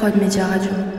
Prod Média Radio.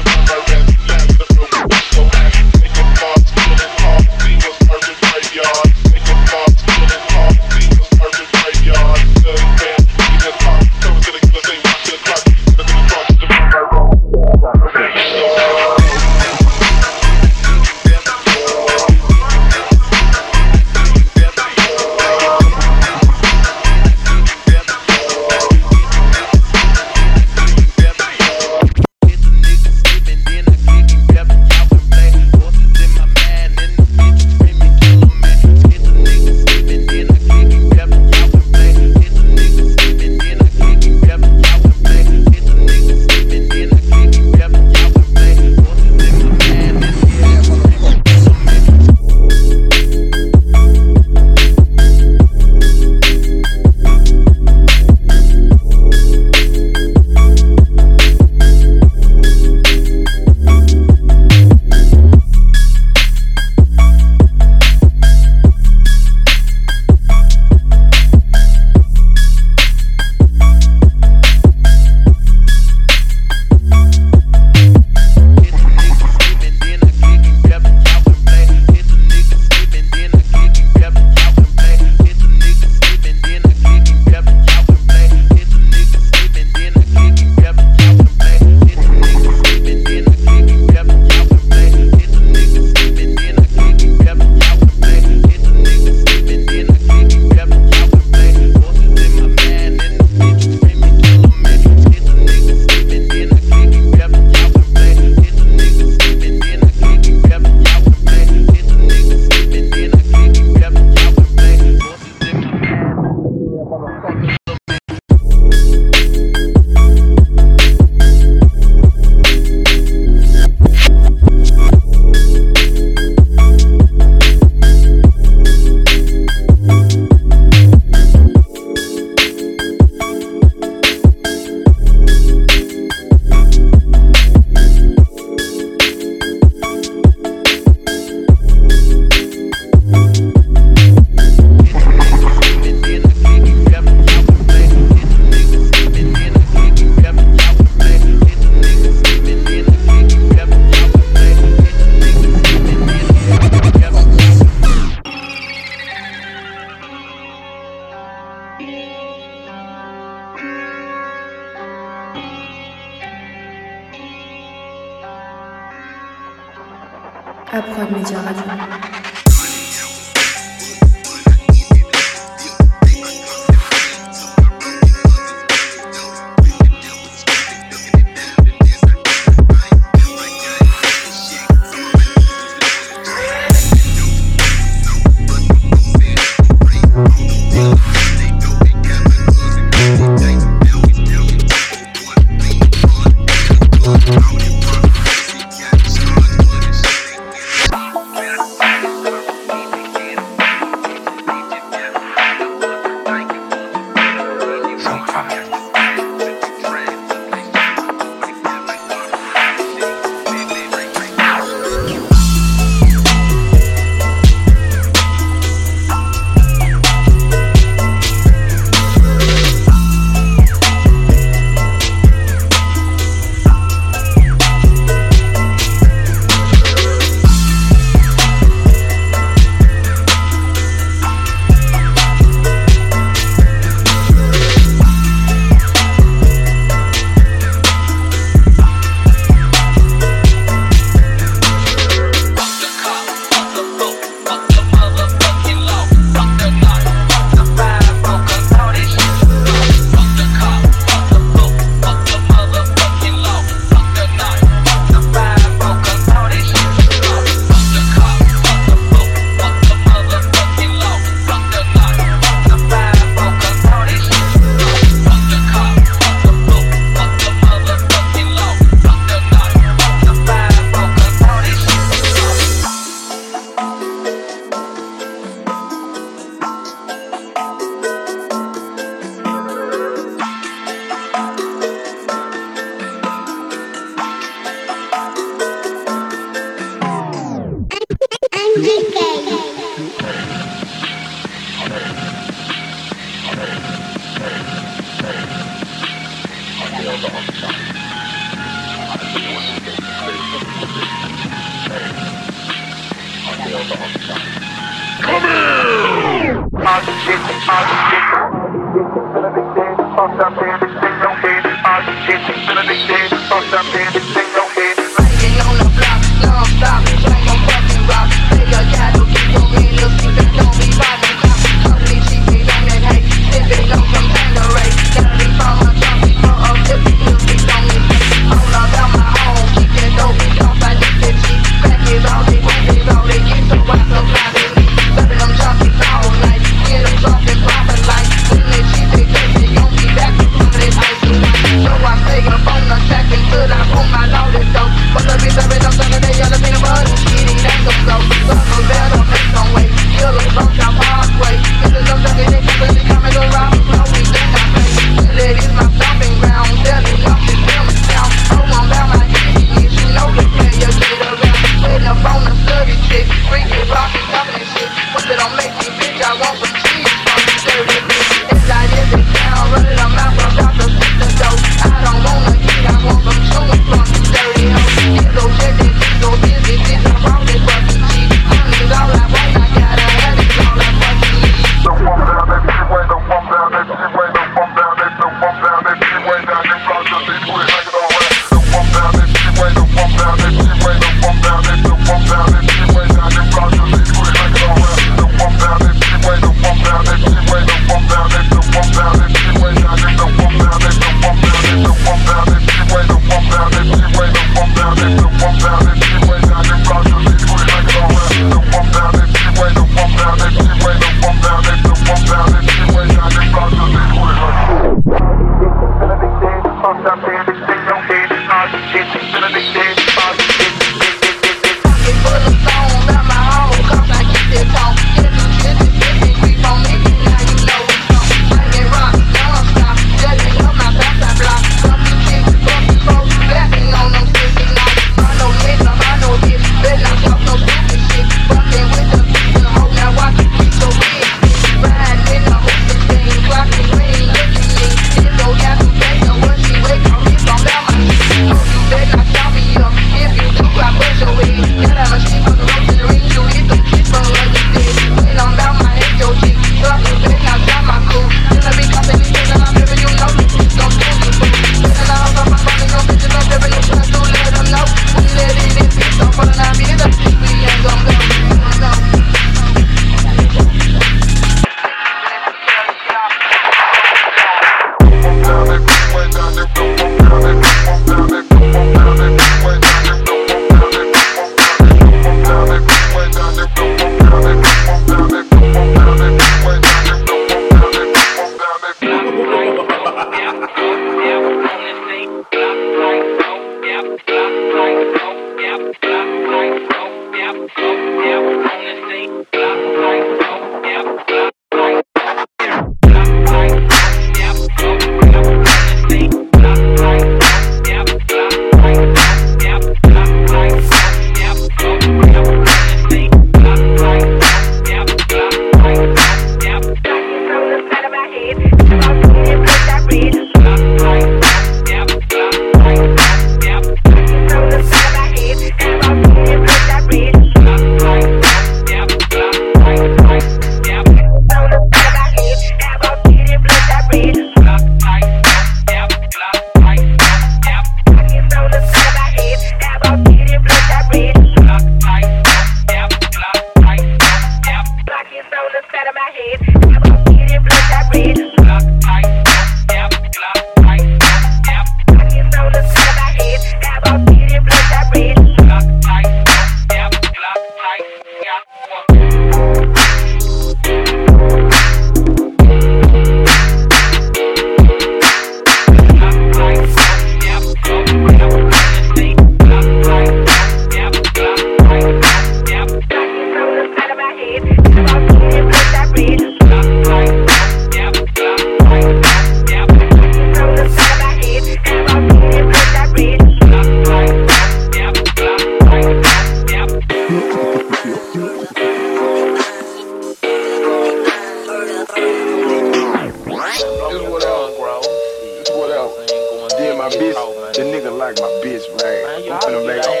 like my bitch, man.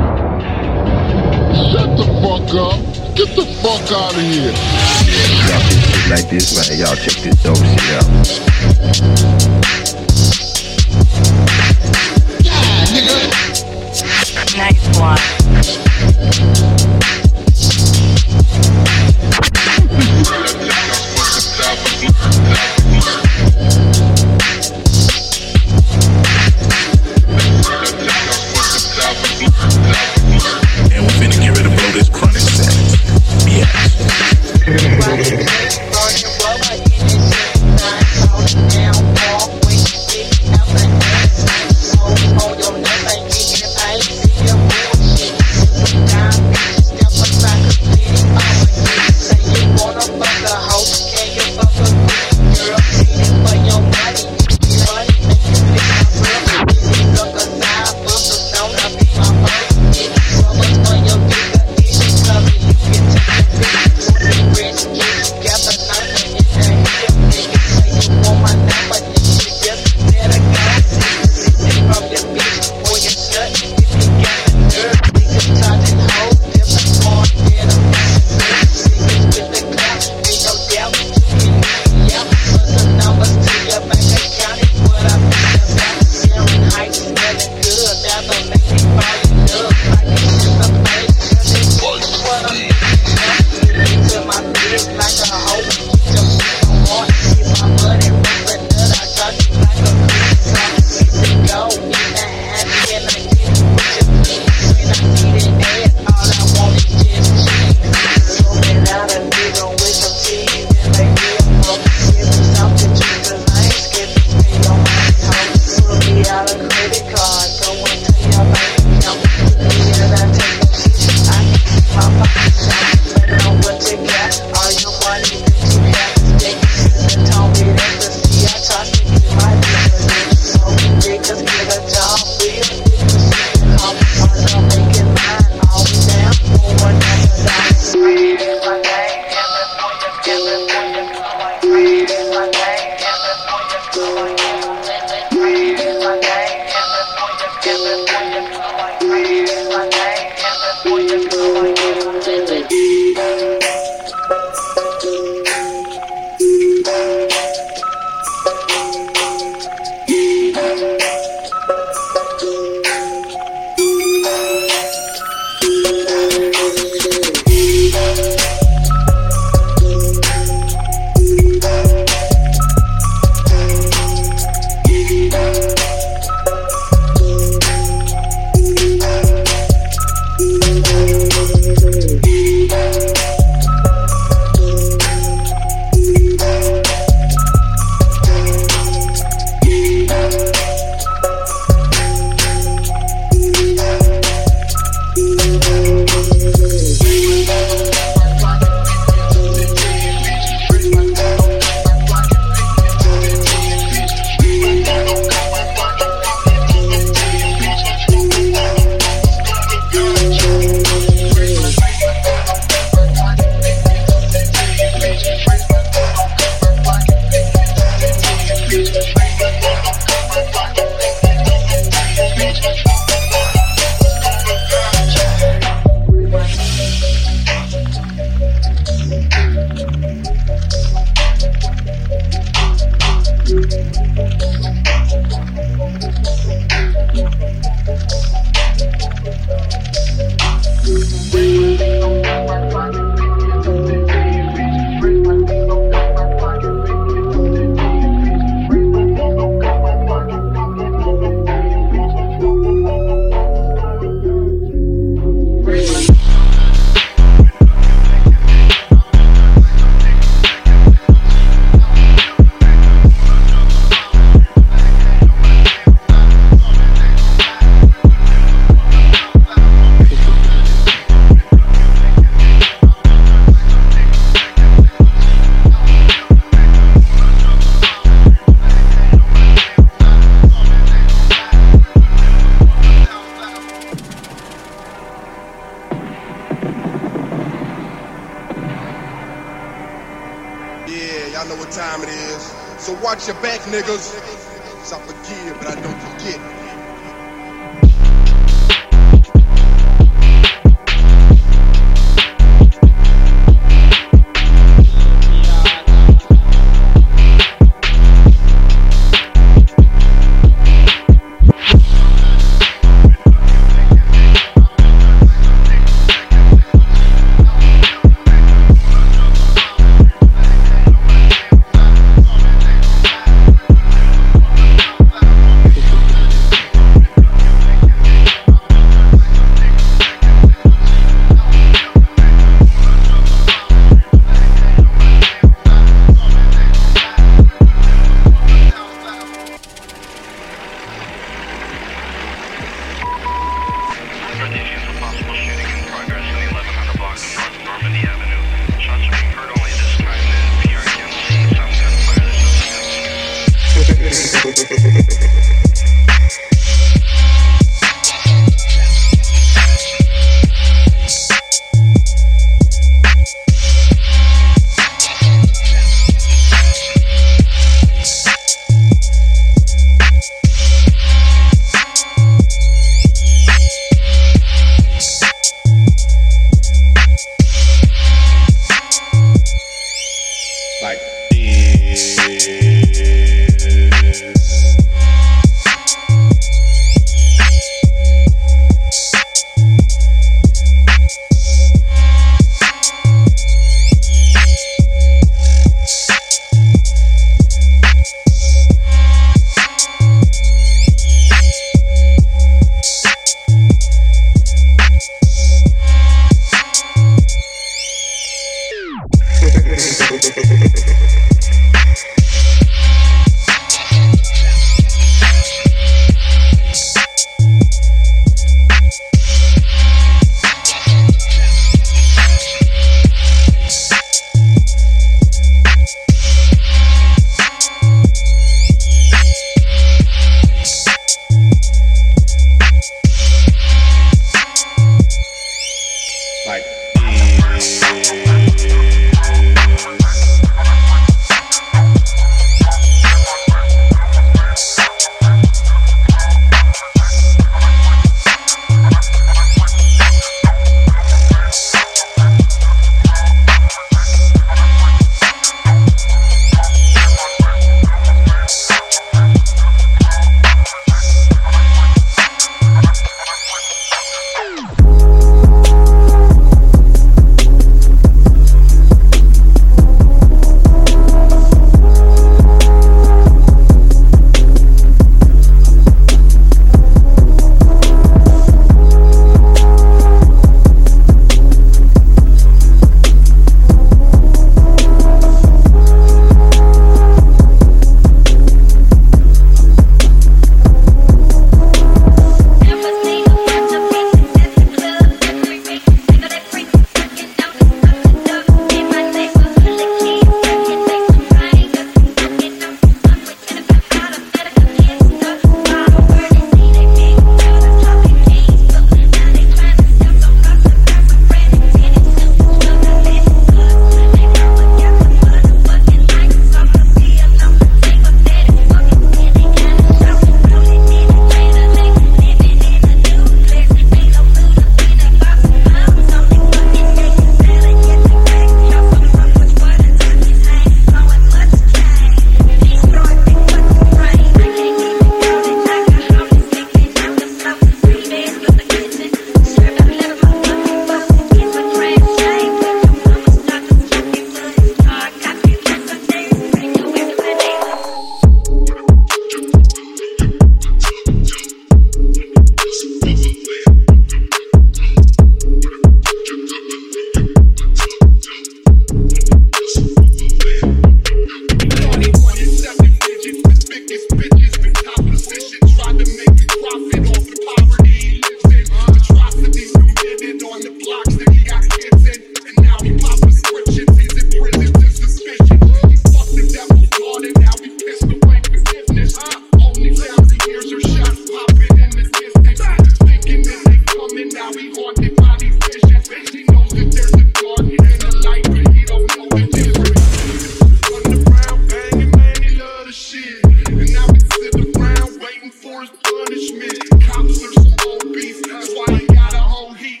And now he's sitting around waiting for his punishment. Cops are small beasts, that's why he got a whole heat.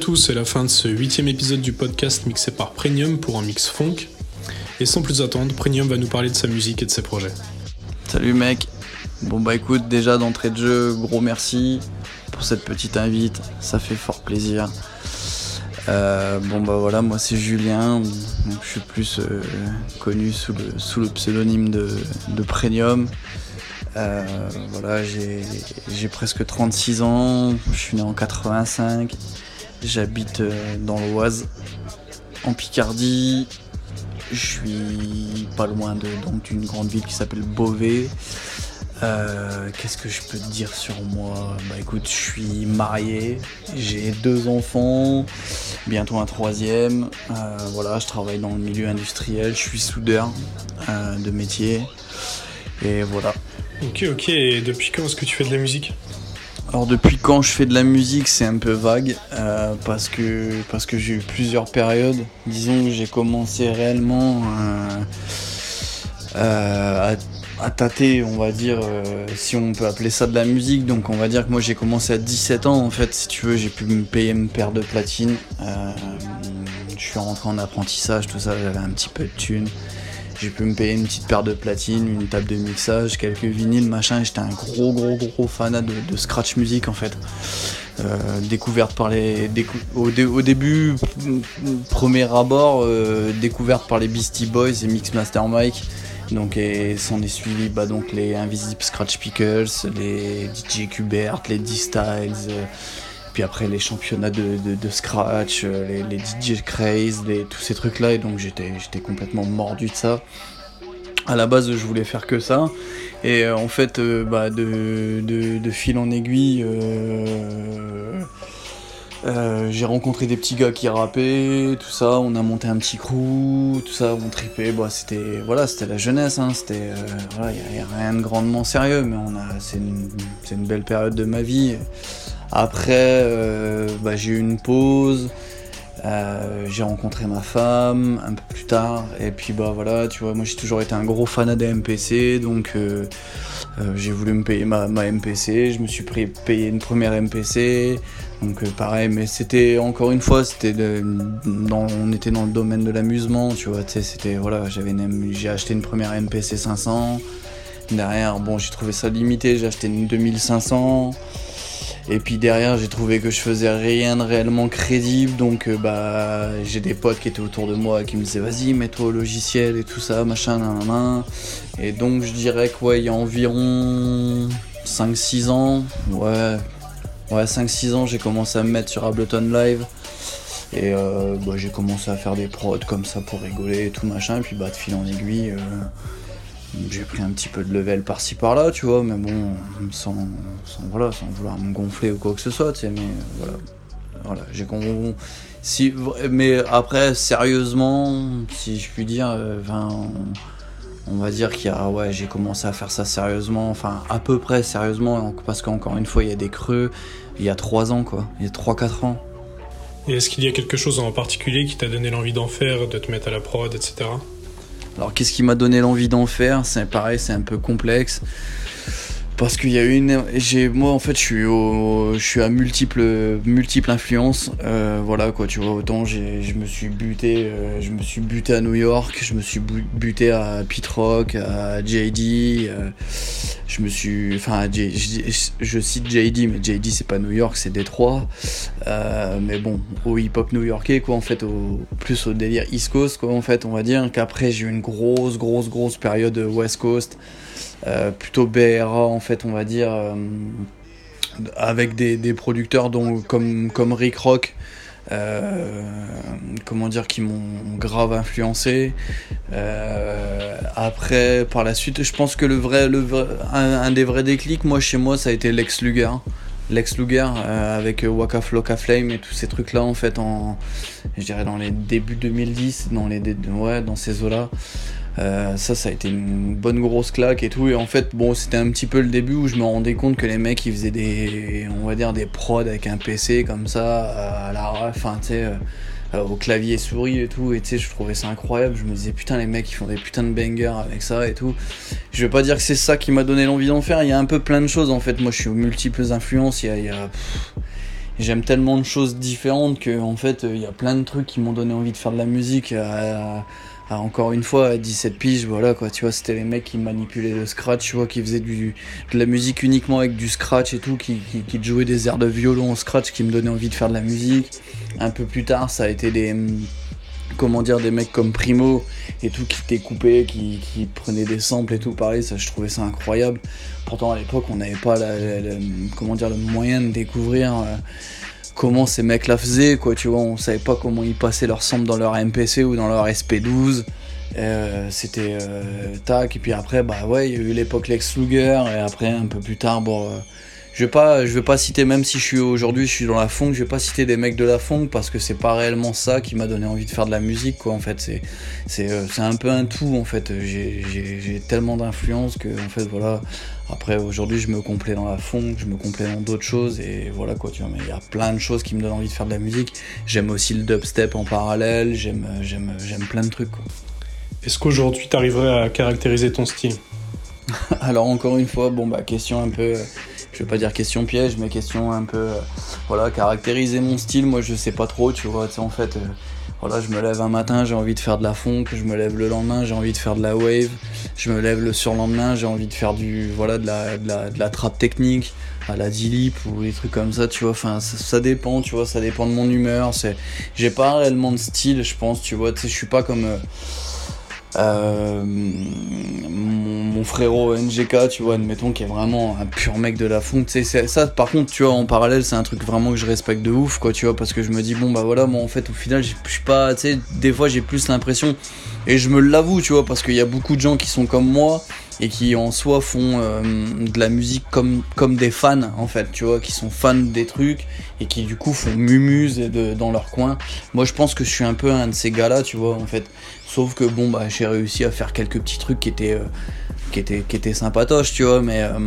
Tous, c'est la fin de ce huitième épisode du podcast mixé par Premium pour un mix funk. Et sans plus attendre, Premium va nous parler de sa musique et de ses projets. Salut mec. Bon bah écoute, déjà d'entrée de jeu, gros merci pour cette petite invite, ça fait fort plaisir. Euh, bon bah voilà, moi c'est Julien, je suis plus euh, connu sous le, sous le pseudonyme de, de Premium. Euh, voilà, j'ai presque 36 ans, je suis né en 85, j'habite euh, dans l'Oise, en Picardie, je suis pas loin d'une grande ville qui s'appelle Beauvais. Euh, Qu'est-ce que je peux te dire sur moi? Bah écoute, je suis marié, j'ai deux enfants, bientôt un troisième. Euh, voilà, je travaille dans le milieu industriel, je suis soudeur de métier. Et voilà. Ok, ok, et depuis quand est-ce que tu fais de la musique? Alors depuis quand je fais de la musique, c'est un peu vague euh, parce que parce que j'ai eu plusieurs périodes. Disons que j'ai commencé réellement euh, euh, à, à tâter, on va dire, si on peut appeler ça de la musique. Donc on va dire que moi j'ai commencé à 17 ans en fait, si tu veux, j'ai pu me payer une paire de platine. Euh, je suis rentré en apprentissage, tout ça, j'avais un petit peu de thunes. J'ai pu me payer une petite paire de platines, une table de mixage, quelques vinyles, machin. J'étais un gros, gros, gros fanat de, scratch music en fait. Euh, découverte par les. décou- au, dé- au début, premier abord, euh, découverte par les Beastie Boys et Mixmaster Mike. Donc, et s'en est suivi bah, donc les Invisible Scratch Pickles, les DJ Kubert, les D-Styles. euh, après les championnats de, scratch, euh, les, DJ Craze, tous ces trucs là, et donc j'étais complètement mordu de ça. À la base, je voulais faire que ça, et euh, en fait, euh, bah, de, fil en aiguille, j'ai rencontré des petits gars qui rappaient, tout ça, on a monté un petit crew, tout ça, on tripait, bah, c'était voilà, c'était la jeunesse, hein, c'était euh, a, rien de grandement sérieux, mais on a c'est une belle période de ma vie. Après, euh, bah, j'ai eu une pause. euh, j'ai rencontré ma femme un peu plus tard et puis bah voilà tu vois moi j'ai toujours été un gros fanat des MPC donc euh, Euh, j'ai voulu me payer ma, ma MPC, je me suis pris payé une première MPC. Donc euh, pareil, mais c'était encore une fois, c'était on était dans le domaine de l'amusement, tu vois. tu sais, C'était voilà, j'avais j'ai acheté une première MPC 500. Derrière, bon, j'ai trouvé ça limité, j'ai acheté une 2500. Et puis derrière, j'ai trouvé que je faisais rien de réellement crédible, donc euh, bah j'ai des potes qui étaient autour de moi qui me disaient vas-y, mets-toi au logiciel et tout ça, machin, nan, Et donc je dirais que ouais, il y a environ 5-6 ans, ouais, ouais 5-6 ans, j'ai commencé à me mettre sur Ableton Live. Et euh, bah, j'ai commencé à faire des prods comme ça pour rigoler et tout machin, et puis bah de fil en aiguille, euh, j'ai pris un petit peu de level par-ci par-là, tu vois, mais bon, sans, sans, voilà, sans vouloir me gonfler ou quoi que ce soit, tu sais, mais euh, voilà. Voilà, j'ai con- mais après, sérieusement, si je puis dire, euh, on va dire qu'il y a, ouais, j'ai commencé à faire ça sérieusement, enfin, à peu près sérieusement, parce qu'encore une fois, il y a des creux, il y a 3 ans, quoi, il y a 3-4 ans. Et est-ce qu'il y a quelque chose en particulier qui t'a donné l'envie d'en faire, de te mettre à la prod, etc. Alors qu'est-ce qui m'a donné l'envie d'en faire? C'est pareil, c'est un peu complexe. Parce qu'il y a une, j'ai, moi en fait, je suis au, je suis à multiples, multiples influences. Euh, voilà quoi, tu vois. Autant j'ai, je me suis buté, euh, je me suis buté à New York, je me suis bu- buté à Pete Rock, à JD. euh, je me suis, enfin, je, je cite JD, mais JD c'est pas New York, c'est Détroit. Euh, mais bon, au hip-hop new-yorkais, quoi, en fait, au, plus au délire East Coast, quoi, en fait, on va dire qu'après j'ai eu une grosse, grosse, grosse période West Coast, plutôt BRA, en fait, on va dire, euh, avec des, producteurs comme, Rick Rock, euh, comment dire, qui m'ont grave influencé. Euh, après, par la suite, je pense que le vrai, le un, des vrais déclics, moi, chez moi, ça a été Lex Luger. Lex Luger euh, avec euh, Waka Flocka Flame et tous ces trucs là en fait en je dirais dans les débuts 2010 dans les ouais dans ces eaux là ça ça a été une bonne grosse claque et tout. Et en fait bon c'était un petit peu le début où je me rendais compte que les mecs ils faisaient des on va dire des prods avec un PC comme ça à la enfin tu sais euh, euh, au clavier souris et tout. Et tu sais je trouvais ça incroyable. Je me disais putain les mecs ils font des putains de bangers avec ça et tout. Je vais pas dire que c'est ça qui m'a donné l'envie d'en faire. Il y a un peu plein de choses en fait. Moi je suis aux multiples influences. Il y a, il j'aime tellement de choses différentes que en fait euh, il y a plein de trucs qui m'ont donné envie de faire de la musique à encore une fois à 17 piges voilà quoi. Tu vois c'était les mecs qui manipulaient le scratch tu vois qui faisaient du, de la musique uniquement avec du scratch et tout qui, qui, jouaient des airs de violon au scratch qui me donnaient envie de faire de la musique. Un peu plus tard ça a été des hum, comment dire des mecs comme Primo et tout qui découpaient qui, qui prenaient des samples et tout. Pareil ça je trouvais ça incroyable. Pourtant à l'époque on n'avait pas la- comment dire le moyen de découvrir euh, comment ces mecs là faisaient quoi tu vois on savait pas comment ils passaient leur sample dans leur MPC ou dans leur SP12 Euh, c'était euh, tac et puis après bah ouais il y a eu l'époque Lex Luger et après un peu plus tard bon euh, je vais pas je vais pas citer même si je suis aujourd'hui je suis dans la funk je vais pas citer des mecs de la funk parce que c'est pas réellement ça qui m'a donné envie de faire de la musique quoi en fait. C'est c'est euh, un peu un tout en fait. J'ai tellement d'influence que en fait voilà après aujourd'hui je me complais dans la funk je me complais dans d'autres choses et voilà quoi tu vois mais il y a plein de choses qui me donnent envie de faire de la musique j'aime aussi le dubstep en parallèle j'aime j'aime j'aime plein de trucs quoi Est-ce qu'aujourd'hui t'arriverais à caractériser ton style? Alors encore une fois, bon bah question un peu, je vais pas dire question piège, mais question un peu, euh, voilà, caractériser mon style. Moi je sais pas trop, tu vois, tu sais, en fait, euh, voilà, je me lève un matin, j'ai envie de faire de la funk, je me lève le lendemain, j'ai envie de faire de la wave, je me lève le surlendemain, j'ai envie de faire du, voilà, de la, de la, de la trappe technique, à la D-Lip ou des trucs comme ça, tu vois, enfin ça, ça dépend, tu vois, ça dépend de mon humeur. C'est, j'ai pas réellement de style, je pense, tu vois, tu sais, je suis pas comme. euh, euh, mon, frérot NGK, tu vois, admettons, qui est vraiment un pur mec de la c'est- ça, par contre, tu vois, en parallèle, c'est un truc vraiment que je respecte de ouf, quoi, tu vois, parce que je me dis, bon, bah voilà, moi, en fait, au final, je suis pas, tu sais, des fois, j'ai plus l'impression, et je me l'avoue, tu vois, parce qu'il y a beaucoup de gens qui sont comme moi, et qui en soi font euh, de la musique comme, comme des fans, en fait, tu vois, qui sont fans des trucs, et qui, du coup, font mumuse dans leur coin. Moi, je pense que je suis un peu un de ces gars-là, tu vois, en fait. Sauf que bon bah j'ai réussi à faire quelques petits trucs qui étaient euh, qui était qui était sympatoche tu vois mais euh,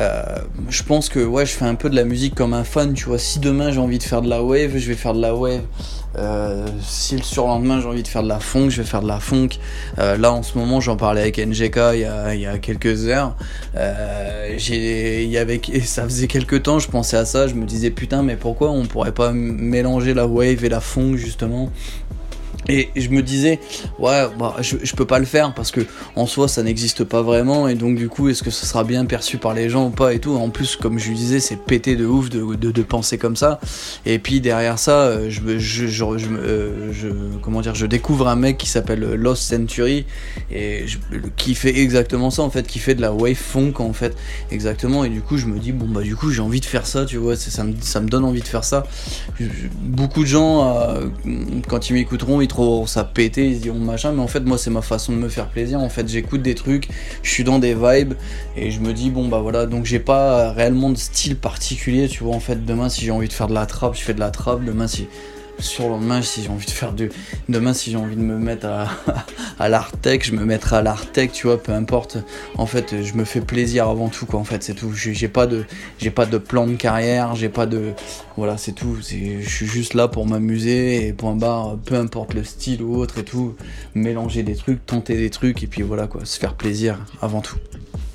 euh, je pense que ouais je fais un peu de la musique comme un fan tu vois si demain j'ai envie de faire de la wave je vais faire de la wave si le surlendemain j'ai envie de faire de la funk, je vais faire de la funk. Là en ce moment j'en parlais avec NGK il y a, il y a quelques heures. Il et ça faisait quelques temps je pensais à ça, je me disais putain mais pourquoi on pourrait pas mélanger la wave et la funk justement? Et je me disais, ouais, bah, je, je peux pas le faire parce que en soi ça n'existe pas vraiment et donc du coup est-ce que ce sera bien perçu par les gens ou pas et tout? En plus, comme je disais, c'est pété de ouf de, de, penser comme ça. Et puis derrière ça, euh, je, je, euh, je- comment dire, je découvre un mec qui s'appelle Lost Century et qui fait exactement ça en fait, qui fait de la wave funk en fait, exactement. Et du coup, je me dis, bon bah du coup j'ai envie de faire ça, tu vois, ça me, ça me donne envie de faire ça. Beaucoup de gens, euh, quand ils m'écouteront, ils ça pété, ils se diront machin, mais en fait, moi, c'est ma façon de me faire plaisir. En fait, j'écoute des trucs, je suis dans des vibes, et je me dis, bon, bah voilà, donc j'ai pas réellement de style particulier, tu vois. En fait, demain, si j'ai envie de faire de la trappe, je fais de la trappe. Demain, si. Sur le lendemain, si j'ai envie de faire du. Demain, si j'ai envie de me mettre à, à l'art tech, je me mettrai à l'art tech, tu vois, peu importe. En fait, je me fais plaisir avant tout, quoi. En fait, c'est tout. J'ai pas de, j'ai pas de plan de carrière, j'ai pas de, voilà, c'est tout. Je suis juste là pour m'amuser et point barre, peu importe le style ou autre et tout. Mélanger des trucs, tenter des trucs et puis voilà quoi, se faire plaisir avant tout.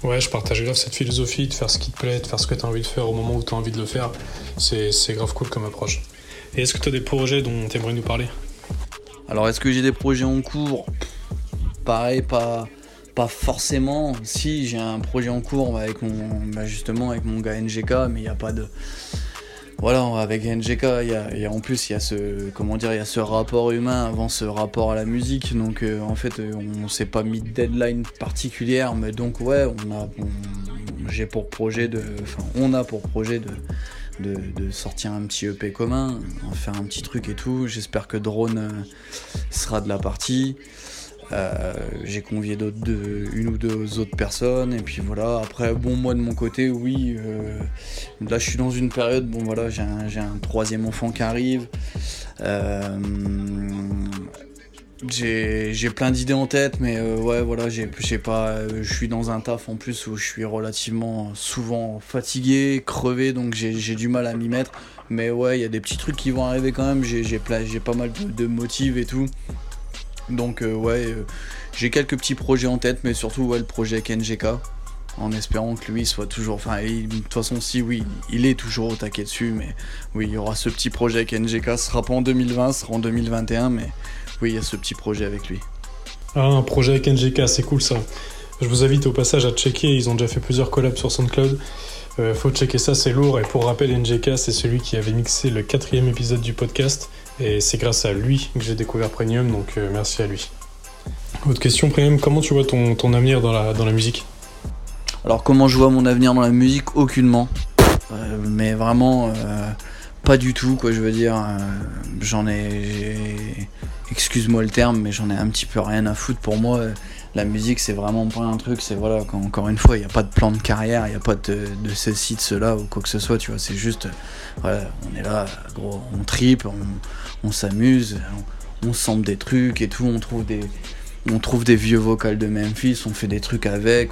Ouais, je partage grave cette philosophie de faire ce qui te plaît, de faire ce que tu as envie de faire au moment où tu as envie de le faire. C'est grave cool comme approche. Et est-ce que tu as des projets dont tu aimerais nous parler? Alors, est-ce que j'ai des projets en cours? Pareil, pas, pas forcément. Si, j'ai un projet en cours avec mon, bah, justement avec mon gars NGK, mais il n'y a pas de. Voilà, avec NGK, y a, y a- en plus il y a ce comment dire, il y a ce rapport humain avant ce rapport à la musique. Donc euh, en fait, euh, on s'est pas mis de deadline particulière, mais donc ouais, on a, on- j'ai pour projet de, on a pour projet de, de, sortir un petit EP commun, en faire un petit truc et tout. J'espère que Drone euh, sera de la partie. Euh, j'ai convié d'autres, une ou deux autres personnes et puis voilà. Après, bon, moi de mon côté, oui. euh, là, je suis dans une période. Bon, voilà, j'ai un, troisième enfant qui arrive. J'ai, plein d'idées en tête, mais euh, ouais, voilà, j'ai, pas. euh, je suis dans un taf en plus où je suis relativement souvent fatigué, crevé, donc j'ai, du mal à m'y mettre. Mais ouais, il y a des petits trucs qui vont arriver quand même. J'ai, pas mal de, motifs et tout. Donc euh, ouais, j'ai quelques petits projets en tête, mais surtout le projet avec NGK, en espérant que lui soit toujours... Enfin, de toute façon, si oui, il est toujours au taquet dessus, mais oui, il y aura ce petit projet avec NGK, ce sera pas en 2020, ce sera en 2021, mais oui, il y a ce petit projet avec lui. Ah, un projet avec NGK, c'est cool ça. Je vous invite au passage à checker, ils ont déjà fait plusieurs collabs sur SoundCloud. Euh, faut checker ça, c'est lourd. Et pour rappel, NGK, c'est celui qui avait mixé le quatrième épisode du podcast. Et c'est grâce à lui que j'ai découvert Premium, donc euh, merci à lui. Autre question, Premium, comment tu vois ton, ton avenir dans la, dans la musique? Alors comment je vois mon avenir dans la musique? Aucunement. Euh, mais vraiment euh, pas du tout quoi je veux dire. euh, j'en ai, j'ai- excuse-moi le terme, mais j'en ai un petit peu rien à foutre pour moi. euh, La musique c'est vraiment pas un truc, c'est voilà, encore une fois, il n'y a pas de plan de carrière, il n'y a pas de, ceci, de cela ou quoi que ce soit, tu vois, c'est juste, voilà, on est là, gros, on tripe, on, s'amuse, on, on des trucs et tout, on trouve des, on trouve des vieux vocals de Memphis, on fait des trucs avec,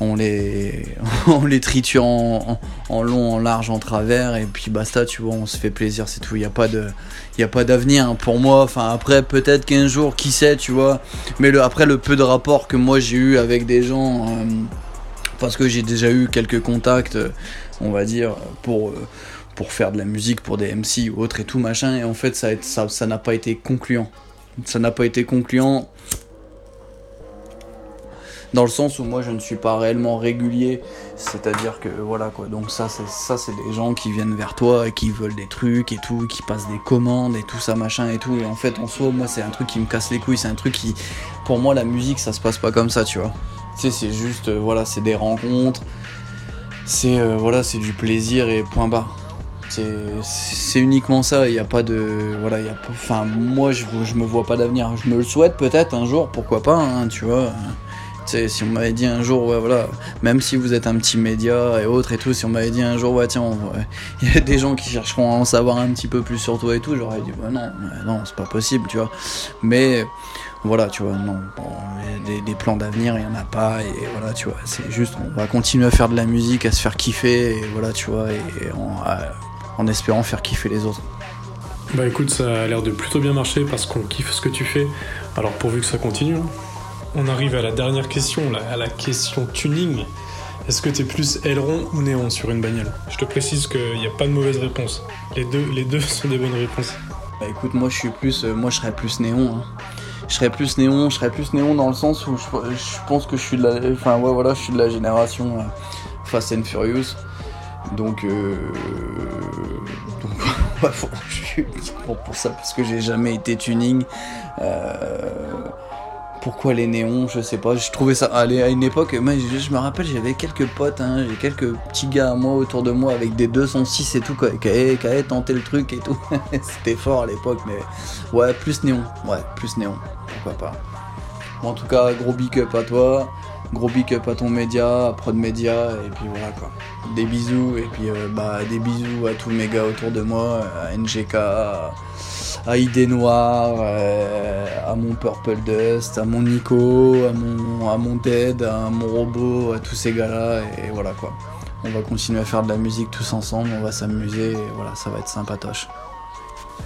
on les, triture en, long, en large, en travers, et puis basta, tu vois, on se fait plaisir, c'est tout. Il n'y a pas a pas d'avenir hein, pour moi. Enfin après, peut-être qu'un jour, qui sait, tu vois. Mais après le peu de rapports que moi j'ai eu avec des gens, euh, parce que j'ai déjà eu quelques contacts, on va dire, pour faire de la musique pour des MC ou autre et tout machin, et en fait ça n'a pas été concluant. Ça n'a pas été concluant dans le sens où moi je ne suis pas réellement régulier, c'est-à-dire que voilà quoi. Donc ça c'est ça c'est des gens qui viennent vers toi et qui veulent des trucs et tout, qui passent des commandes et tout ça machin et tout. Et en fait en soi moi c'est un truc qui me casse les couilles, c'est un truc qui pour moi la musique ça se passe pas comme ça, tu vois. Tu sais c'est juste euh, voilà c'est des rencontres, c'est euh, voilà c'est du plaisir et point barre. C'est- uniquement ça, il n'y a pas de. Voilà, il Enfin, moi, je, je me vois pas d'avenir. Je me le souhaite peut-être un jour, pourquoi pas, hein, tu vois. Si on m'avait dit un jour, ouais, voilà, même si vous êtes un petit média et autres et tout, si on m'avait dit un jour, ouais, tiens, il y a des gens qui chercheront à en savoir un petit peu plus sur toi et tout, j'aurais dit, bah non, non, c'est pas possible, tu vois. Mais voilà, tu vois, non, bon, des, des plans d'avenir, il n'y en a pas, et voilà, tu vois, c'est juste, on va continuer à faire de la musique, à se faire kiffer, et voilà, tu vois, et en, en espérant faire kiffer les autres. Bah écoute, ça a l'air de plutôt bien marcher parce qu'on kiffe ce que tu fais. Alors pourvu que ça continue. hein. On arrive à la dernière question, à la question tuning. Est-ce que t'es plus aileron ou néon sur une bagnole? Je te précise qu'il n'y a pas de mauvaise réponse. Les deux, sont des bonnes réponses. Bah écoute, moi je suis plus, euh, moi je serais plus néon. hein. Je serais plus néon, je serais plus néon dans le sens où je, pense que je suis de la, enfin ouais voilà, je suis de la génération euh, Fast and Furious. Donc, euh, faut- je suis pour ça parce que j'ai jamais été tuning. Euh, pourquoi les néons Je sais pas. Je trouvais ça. Allez, à une époque, moi, je, me rappelle, j'avais quelques potes, hein, j'ai quelques petits gars à moi autour de moi avec des 206 et tout, qui avaient, tenté le truc et tout. C'était fort à l'époque, mais ouais, plus néon. Ouais, plus néon. Pourquoi pas. Bon, en tout cas, gros big up à toi. Gros big up à ton média, à Prod Média, et puis voilà quoi. Des bisous, et puis euh, bah, des bisous à tous mes gars autour de moi, à NGK, à Idée Noire, euh, à mon Purple Dust, à mon Nico, à mon, à Dead, à mon robot, à tous ces gars-là, et voilà quoi. On va continuer à faire de la musique tous ensemble, on va s'amuser, et voilà, ça va être sympatoche.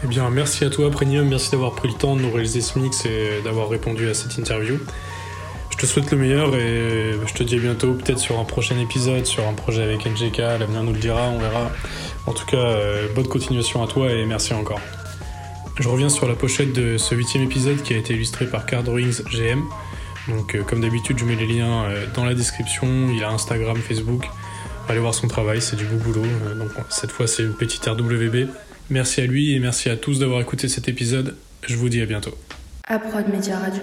Eh bien, merci à toi, Premium. Merci d'avoir pris le temps de nous réaliser ce mix et d'avoir répondu à cette interview. Je te souhaite le meilleur et je te dis à bientôt, peut-être sur un prochain épisode, sur un projet avec NGK. L'avenir nous le dira, on verra. En tout cas, euh, bonne continuation à toi et merci encore. Je reviens sur la pochette de ce huitième épisode qui a été illustré par Card Drawings GM. Donc, euh, comme d'habitude, je mets les liens euh, dans la description. Il a Instagram, Facebook. Allez voir son travail, c'est du beau boulot. Euh, donc, cette fois, c'est une petite RWB. Merci à lui et merci à tous d'avoir écouté cet épisode. Je vous dis à bientôt. À Prod Radio.